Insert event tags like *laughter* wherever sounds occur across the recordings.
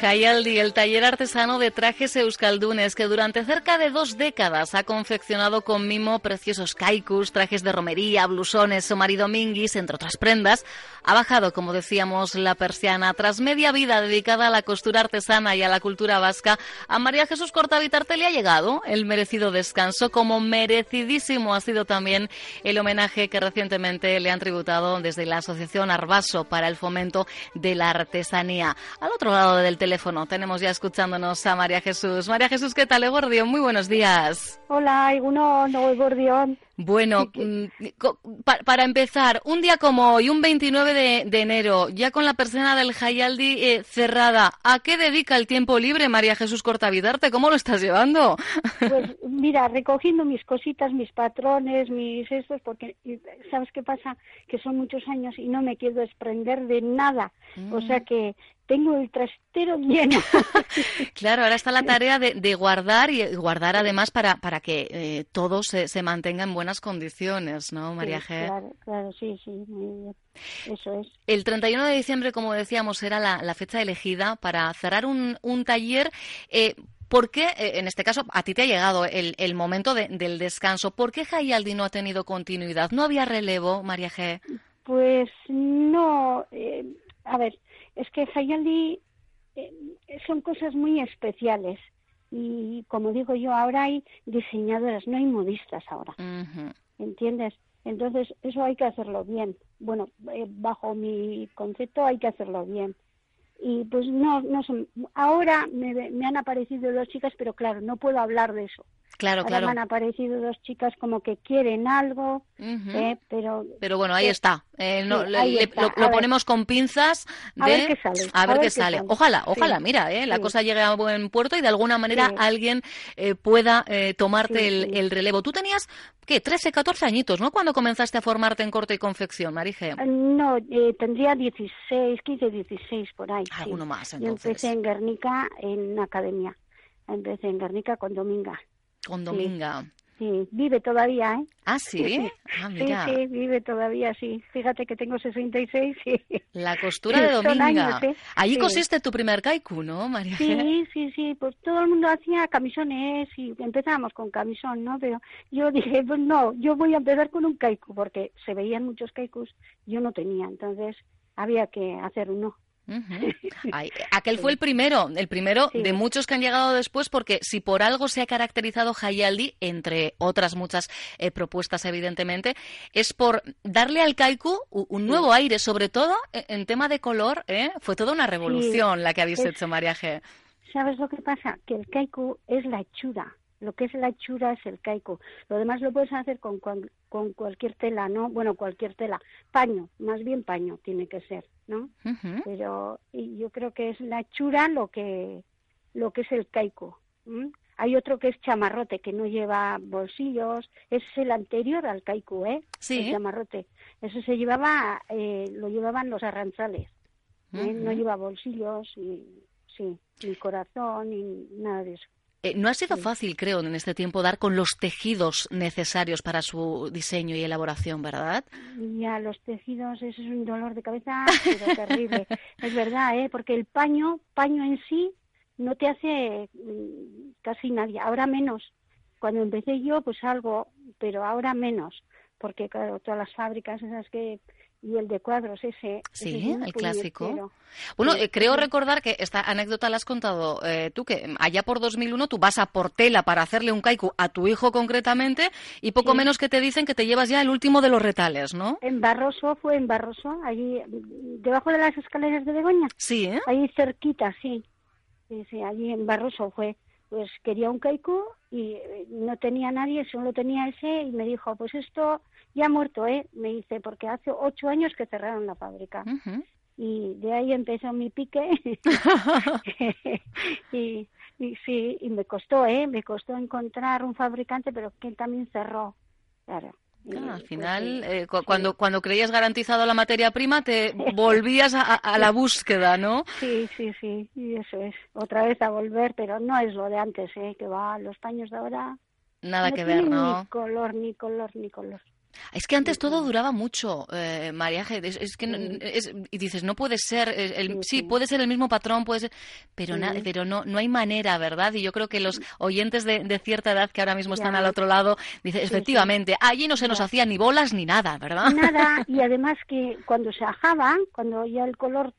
Jayaldi, el taller artesano de trajes euskaldunes, que durante cerca de dos décadas ha confeccionado con mimo preciosos kaikus, trajes de romería, blusones o maridominguis, entre otras prendas, ha bajado, como decíamos, la persiana. Tras media vida dedicada a la costura artesana y a la cultura vasca, a María Jesús Cortavitarte le ha llegado el merecido descanso, como merecidísimo ha sido también el homenaje que recientemente le han tributado desde la Asociación Arbaso para el fomento de la artesanía. Al otro lado del teléfono tenemos ya escuchándonos a María Jesús. María Jesús, ¿qué tal, Egordión? Muy buenos días. Hola, Iguno, no, Egordión. Bueno, mm, para empezar, un día como hoy, un 29 de, enero, ya con la persona del Jayaldi eh, cerrada, ¿a qué dedica el tiempo libre María Jesús Cortavidarte? ¿Cómo lo estás llevando? Pues *laughs* mira, recogiendo mis cositas, mis patrones, mis estos, porque ¿sabes qué pasa? Que son muchos años y no me quiero desprender de nada. O sea mm. que tengo el trastero lleno. *laughs* claro, ahora está la tarea de, guardar y guardar además para, para que eh, todo se, se, mantenga en buenas condiciones, ¿no, María G? Claro, claro, sí, sí, eso es. El 31 de diciembre, como decíamos, era la, fecha elegida para cerrar un, un taller. Eh, ¿Por qué, eh, en este caso, a ti te ha llegado el, el momento del descanso? ¿Por qué Jayaldi no ha tenido continuidad? ¿No había relevo, María G? Pues no. Eh, a ver, es que Hayali eh, son cosas muy especiales y como digo yo, ahora hay diseñadoras, no hay modistas ahora, ¿entiendes? Entonces eso hay que hacerlo bien. Bueno, eh, bajo mi concepto hay que hacerlo bien. Y pues no, no son, ahora me, me han aparecido dos chicas, pero claro, no puedo hablar de eso Claro, Ahora claro. han aparecido dos chicas como que quieren algo, eh, pero... Pero bueno, ahí está. Eh, no, Lo, ponemos con pinzas de... A ver qué sale. A ver, qué, sale. Ojalá, ojalá, mira, eh, la cosa llegue a buen puerto y de alguna manera alguien eh, pueda eh, tomarte el, relevo. Tú tenías, ¿qué? 13, 14 añitos, ¿no? Cuando comenzaste a formarte en corte y confección, Marije. No, tendría 16, 15, 16 por ahí. Alguno más, entonces. Yo empecé en Guernica en academia. Empecé en Guernica con Dominga. Con Dominga. Sí, vive todavía, ¿eh? Ah, sí. Ah, mira. Sí, sí, vive todavía, sí. Fíjate que tengo 66 y... *laughs* La costura de *laughs* Dominga. ¿eh? Allí cosiste tu primer kaiku, ¿no, María? Sí, sí, sí. Pues todo el mundo hacía camisones y empezamos con camisón, ¿no? Pero yo *laughs* dije, pues no, yo voy a empezar con un kaiku porque se veían muchos kaikus, yo no tenía, entonces había que hacer uno. *laughs* aquel fue el primero, el primero de muchos que han llegado después, porque si por algo se ha caracterizado Hayaldi, entre otras muchas eh, propuestas, evidentemente, es por darle al kaiku un nuevo aire, sobre todo e, en tema de color, ¿eh? fue toda una revolución la que habéis hecho, María G. ¿Sabes lo que pasa? Que el kaiku es la hechura. Lo que es la hechura es el caico. Lo demás lo puedes hacer con, con, cualquier tela, ¿no? Bueno, cualquier tela. Paño, más bien paño tiene que ser, ¿no? Pero y yo creo que es la hechura lo que, lo que es el caico. Hay otro que es chamarrote, que no lleva bolsillos. Es el anterior al caico, ¿eh? Sí. El chamarrote. Eso se llevaba, eh, lo llevaban los arranzales. ¿eh? No lleva bolsillos, y, sí, ni corazón, ni nada de eso. Eh, no ha sido fácil, creo, en este tiempo dar con los tejidos necesarios para su diseño y elaboración, ¿verdad? Ya, los tejidos, eso es un dolor de cabeza *laughs* pero terrible. es verdad, ¿eh? Porque el paño, paño en sí, no te hace mm, casi nadie. Ahora menos. Cuando empecé yo, pues algo, pero ahora menos. Porque, claro, todas las fábricas esas que y el de cuadros ese. Sí, el clásico. Bueno, eh, creo recordar que esta anécdota la has contado eh, tú, que allá por 2001 tú vas a Portela para hacerle un kaiku a tu hijo concretamente y poco menos que te dicen que te llevas ya el último de los retales, ¿no? En Barroso, fue en Barroso, allí, debajo de las escaleras de Begoña. Sí, ¿eh? Ahí cerquita, sí. Sí, sí, allí en Barroso fue pues quería un kaiku y eh, no tenía nadie, solo tenía ese y me dijo, pues esto ya ha muerto, ¿eh? Me dice, porque hace ocho años que cerraron la fábrica. Y de ahí empezó mi pique *laughs* y, y sí, y me costó, ¿eh? Me costó encontrar un fabricante, pero que también cerró, claro al pues final, eh, cuando, cuando creías garantizado la materia prima, te *laughs* volvías a, la búsqueda, ¿no? Sí, sí, sí, y eso es. Otra vez a volver, pero no es lo de antes, ¿eh? Que va, los paños de ahora... Nada que ver, ¿no? Ni color, ni color, ni color. Es que antes todo duraba mucho, eh, María es, que y dices no puede ser, el, sí, puede ser el mismo patrón, puede ser, pero pero no no hay manera, ¿verdad? Y yo creo que los oyentes de, cierta edad que ahora mismo están al otro lado dicen efectivamente allí no se nos hacía ni bolas ni nada, ¿verdad? Nada *laughs* y además que cuando se ajaba, cuando ya el color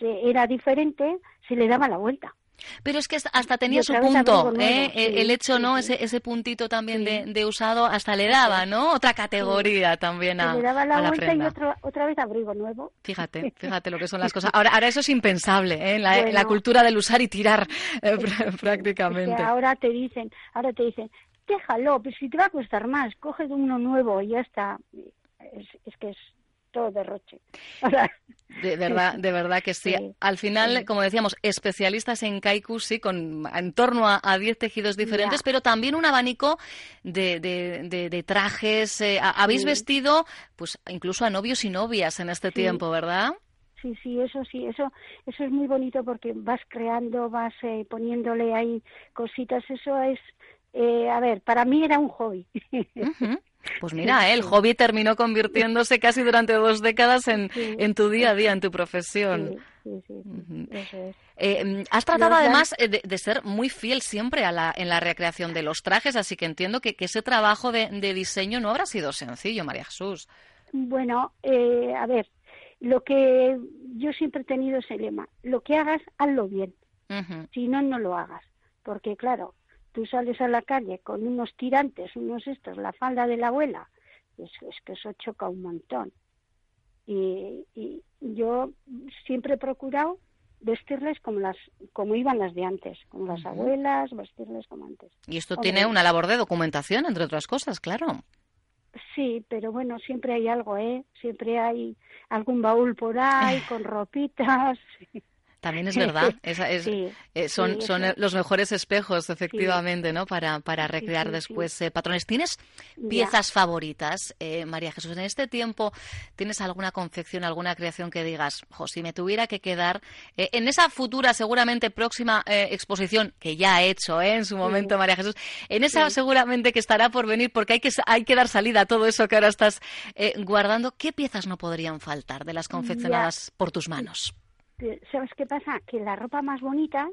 era diferente, se le daba la vuelta. Pero es que hasta tenía su punto, ¿eh? el hecho, ¿no? Ese, ese puntito también de, usado hasta le daba, ¿no? Otra categoría también a, le daba la, vuelta y otra vez abrigo nuevo. Fíjate, *laughs* fíjate lo que son las cosas. Ahora, ahora eso es impensable, ¿eh? La, la cultura del usar y tirar eh, *laughs* prácticamente. ahora te dicen, ahora te dicen, déjalo, pues si te va a costar más, coge uno nuevo y ya está. es que es todo derroche. *laughs* De verdad, de verdad que sí. Al final, como decíamos, especialistas en kaiku, sí, con en torno a 10 tejidos diferentes, pero también un abanico de, de, trajes. Eh, habéis vestido, pues, incluso a novios y novias en este tiempo, ¿verdad? Sí, sí, eso sí, eso, eso es muy bonito porque vas creando, vas eh, poniéndole ahí cositas. Eso es, eh, a ver, para mí era un hobby. *laughs* Pues mira, el hobby terminó convirtiéndose casi durante dos décadas en, tu día a día, en tu profesión. Sí, sí, eh, has tratado además eh, de, ser muy fiel siempre a la, en la recreación de los trajes, así que entiendo que, ese trabajo de, diseño no habrá sido sencillo, María Jesús. Bueno, eh, a ver, lo que yo siempre he tenido ese lema, lo que hagas, hazlo bien, si no, no lo hagas, porque claro, tú sales a la calle con unos tirantes, unos estos, la falda de la abuela, es, es que eso choca un montón. Y, yo siempre he procurado vestirles como las como iban las de antes, como las abuelas, vestirles como antes. Y esto tiene una labor de documentación, entre otras cosas, claro. Sí, pero bueno, siempre hay algo, ¿eh? Siempre hay algún baúl por ahí *laughs* con ropitas. También es verdad, eh, son, son los mejores espejos, efectivamente, ¿no? Para, para recrear después eh, patrones. ¿Tienes piezas favoritas, eh, María Jesús? En este tiempo, ¿tienes alguna confección, alguna creación que digas, jo, si me tuviera que quedar en esa futura, seguramente próxima exposición que ya ha hecho en su momento, María Jesús, en esa seguramente que estará por venir, porque hay que, hay que dar salida a todo eso que ahora estás guardando, ¿qué piezas no podrían faltar de las confeccionadas por tus manos? ¿Sabes qué pasa? Que la ropa más bonita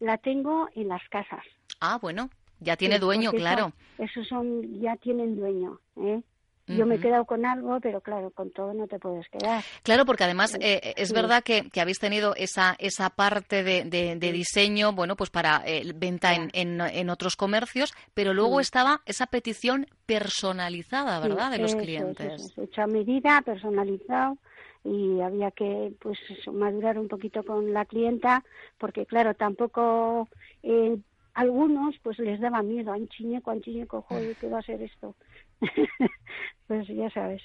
la tengo en las casas. Ah, bueno, ya tiene dueño, claro. Esos son, ya tienen dueño, ¿eh? Yo me he quedado con algo, pero claro, con todo no te puedes quedar. Claro, porque además eh, es verdad que, habéis tenido esa, esa parte de, diseño, bueno, pues para eh, venta en, en, otros comercios, pero luego estaba esa petición personalizada, ¿verdad?, de los clientes. hecha a medida, personalizado y había que pues madurar un poquito con la clienta porque claro tampoco eh, algunos pues les daba miedo. Anchiñeco anchiñeco joder qué va a ser esto *laughs* pues ya sabes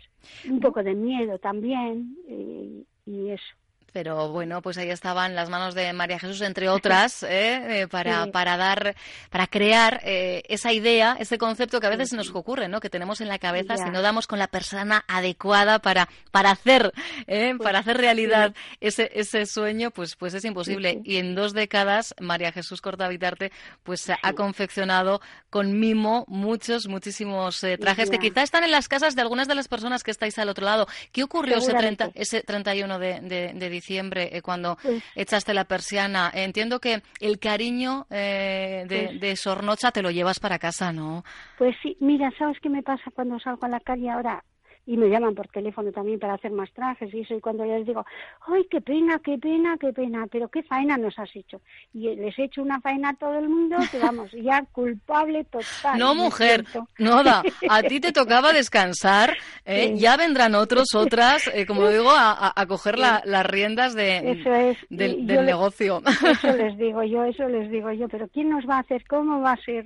un poco de miedo también eh, y eso pero bueno, pues ahí estaban las manos de María Jesús, entre otras, *laughs* ¿eh? Eh, para, para dar, para crear eh, esa idea, ese concepto que a veces nos ocurre, ¿no? Que tenemos en la cabeza si no damos con la persona adecuada para, para hacer, pues para hacer realidad ese, ese sueño, pues, pues es imposible. Y en dos décadas, María Jesús Cortavitarte, pues ha confeccionado con mimo muchos, muchísimos trajes que quizá están en las casas de algunas de las personas que estáis al otro lado. ¿Qué ocurrió ese, 30, ese 31 de, de, de diciembre, eh, cuando echaste la persiana. Entiendo que el cariño eh, de, pues de, Sornocha te lo llevas para casa, ¿no? Pues sí, mira, ¿sabes qué me pasa cuando salgo a la calle ahora? Y me llaman por teléfono también para hacer más trajes y eso y cuando yo les digo ay qué pena qué pena qué pena pero qué faena nos has hecho y les he hecho una faena a todo el mundo que vamos ya culpable total no mujer no da a ti te *laughs* tocaba descansar ¿eh? ya vendrán otros otras eh, como digo a, a coger las riendas de eso es. del, negocio. eso les *laughs* digo yo eso les digo yo pero quién nos va a hacer cómo va a ser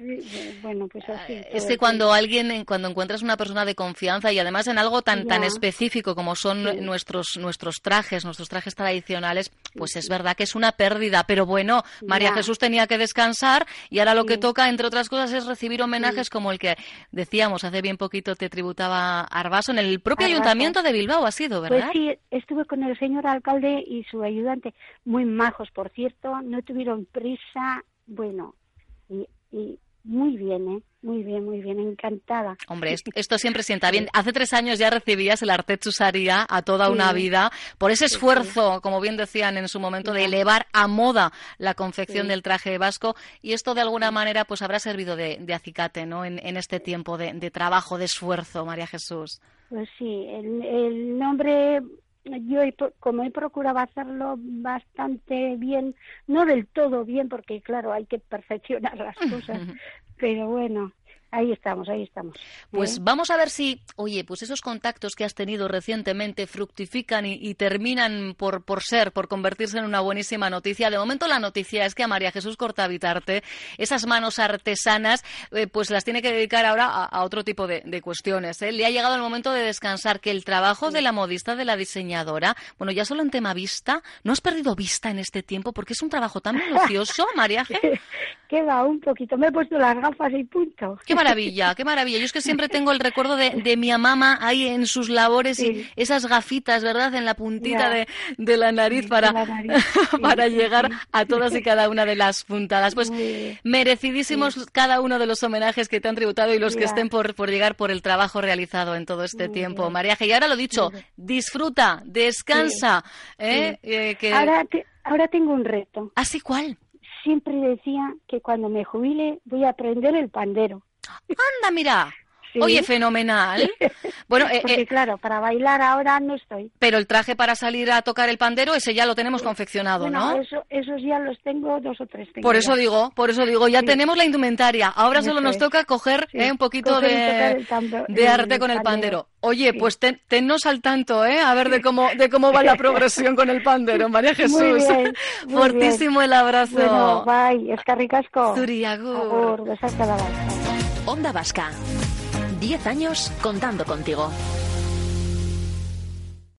bueno pues así es que cuando alguien cuando encuentras una persona de confianza y además en algo tan, tan específico como son nuestros, nuestros trajes, nuestros trajes tradicionales, pues es verdad que es una pérdida. Pero bueno, María Jesús tenía que descansar y ahora lo que toca, entre otras cosas, es recibir homenajes como el que decíamos hace bien poquito te tributaba Arbaso en el propio ayuntamiento de Bilbao, ha sido, pues ¿verdad? Pues sí, estuve con el señor alcalde y su ayudante, muy majos, por cierto, no tuvieron prisa, bueno, y, y muy bien, ¿eh? Muy bien, muy bien, encantada. Hombre, esto, siempre sienta bien. Hace tres años ya recibías el Arte Chusaría a toda una vida por ese esfuerzo, como bien decían en su momento, de elevar a moda la confección del traje vasco y esto de alguna manera pues habrá servido de, acicate, ¿no? En, este tiempo de, trabajo, de esfuerzo, María Jesús. Pues sí, el, nombre yo como he procurado hacerlo bastante bien, no del todo bien, porque claro, hay que perfeccionar las cosas, *laughs* pero bueno, Ahí estamos, ahí estamos. Pues vamos a ver si, oye, pues esos contactos que has tenido recientemente fructifican y, terminan por, por ser, por convertirse en una buenísima noticia. De momento la noticia es que a María Jesús Cortavitarte esas manos artesanas, eh, pues las tiene que dedicar ahora a, otro tipo de, cuestiones. ¿eh? Le ha llegado el momento de descansar, que el trabajo de la modista, de la diseñadora, bueno, ya solo en tema vista, ¿no has perdido vista en este tiempo? Porque es un trabajo tan *laughs* minucioso, María Jesús. Que va un poquito, me he puesto las gafas y punto maravilla, qué maravilla. Yo es que siempre tengo el recuerdo de, de mi mamá ahí en sus labores y esas gafitas, ¿verdad? En la puntita de, de, la nariz para, *laughs* para llegar a todas y cada una de las puntadas. Pues merecidísimos cada uno de los homenajes que te han tributado y los que estén por, por llegar por el trabajo realizado en todo este tiempo. María Y ahora lo dicho, disfruta, descansa. ¿eh? Eh, que... ahora, ahora tengo un reto. ¿Así ¿Ah, cuál? Siempre decía que cuando me jubile voy a aprender el pandero. Anda, mira. Oye, fenomenal. Bueno, eh, Porque, eh, claro, para bailar ahora no estoy. Pero el traje para salir a tocar el pandero, ese ya lo tenemos confeccionado, ¿no? Eso, esos ya los tengo, dos o tres. por eso digo, por eso digo, ya tenemos la indumentaria. Ahora solo nos toca coger eh, un poquito de, de arte con el pandero. Oye, pues ten, tennos al tanto, ¿eh? A ver de cómo, de cómo va la *laughs* progresión con el pandero, María Jesús. Muy bien, Fortísimo el abrazo. Bueno, bye, escarricasco. Zuriagur. Onda Vasca. Diez años contando contigo.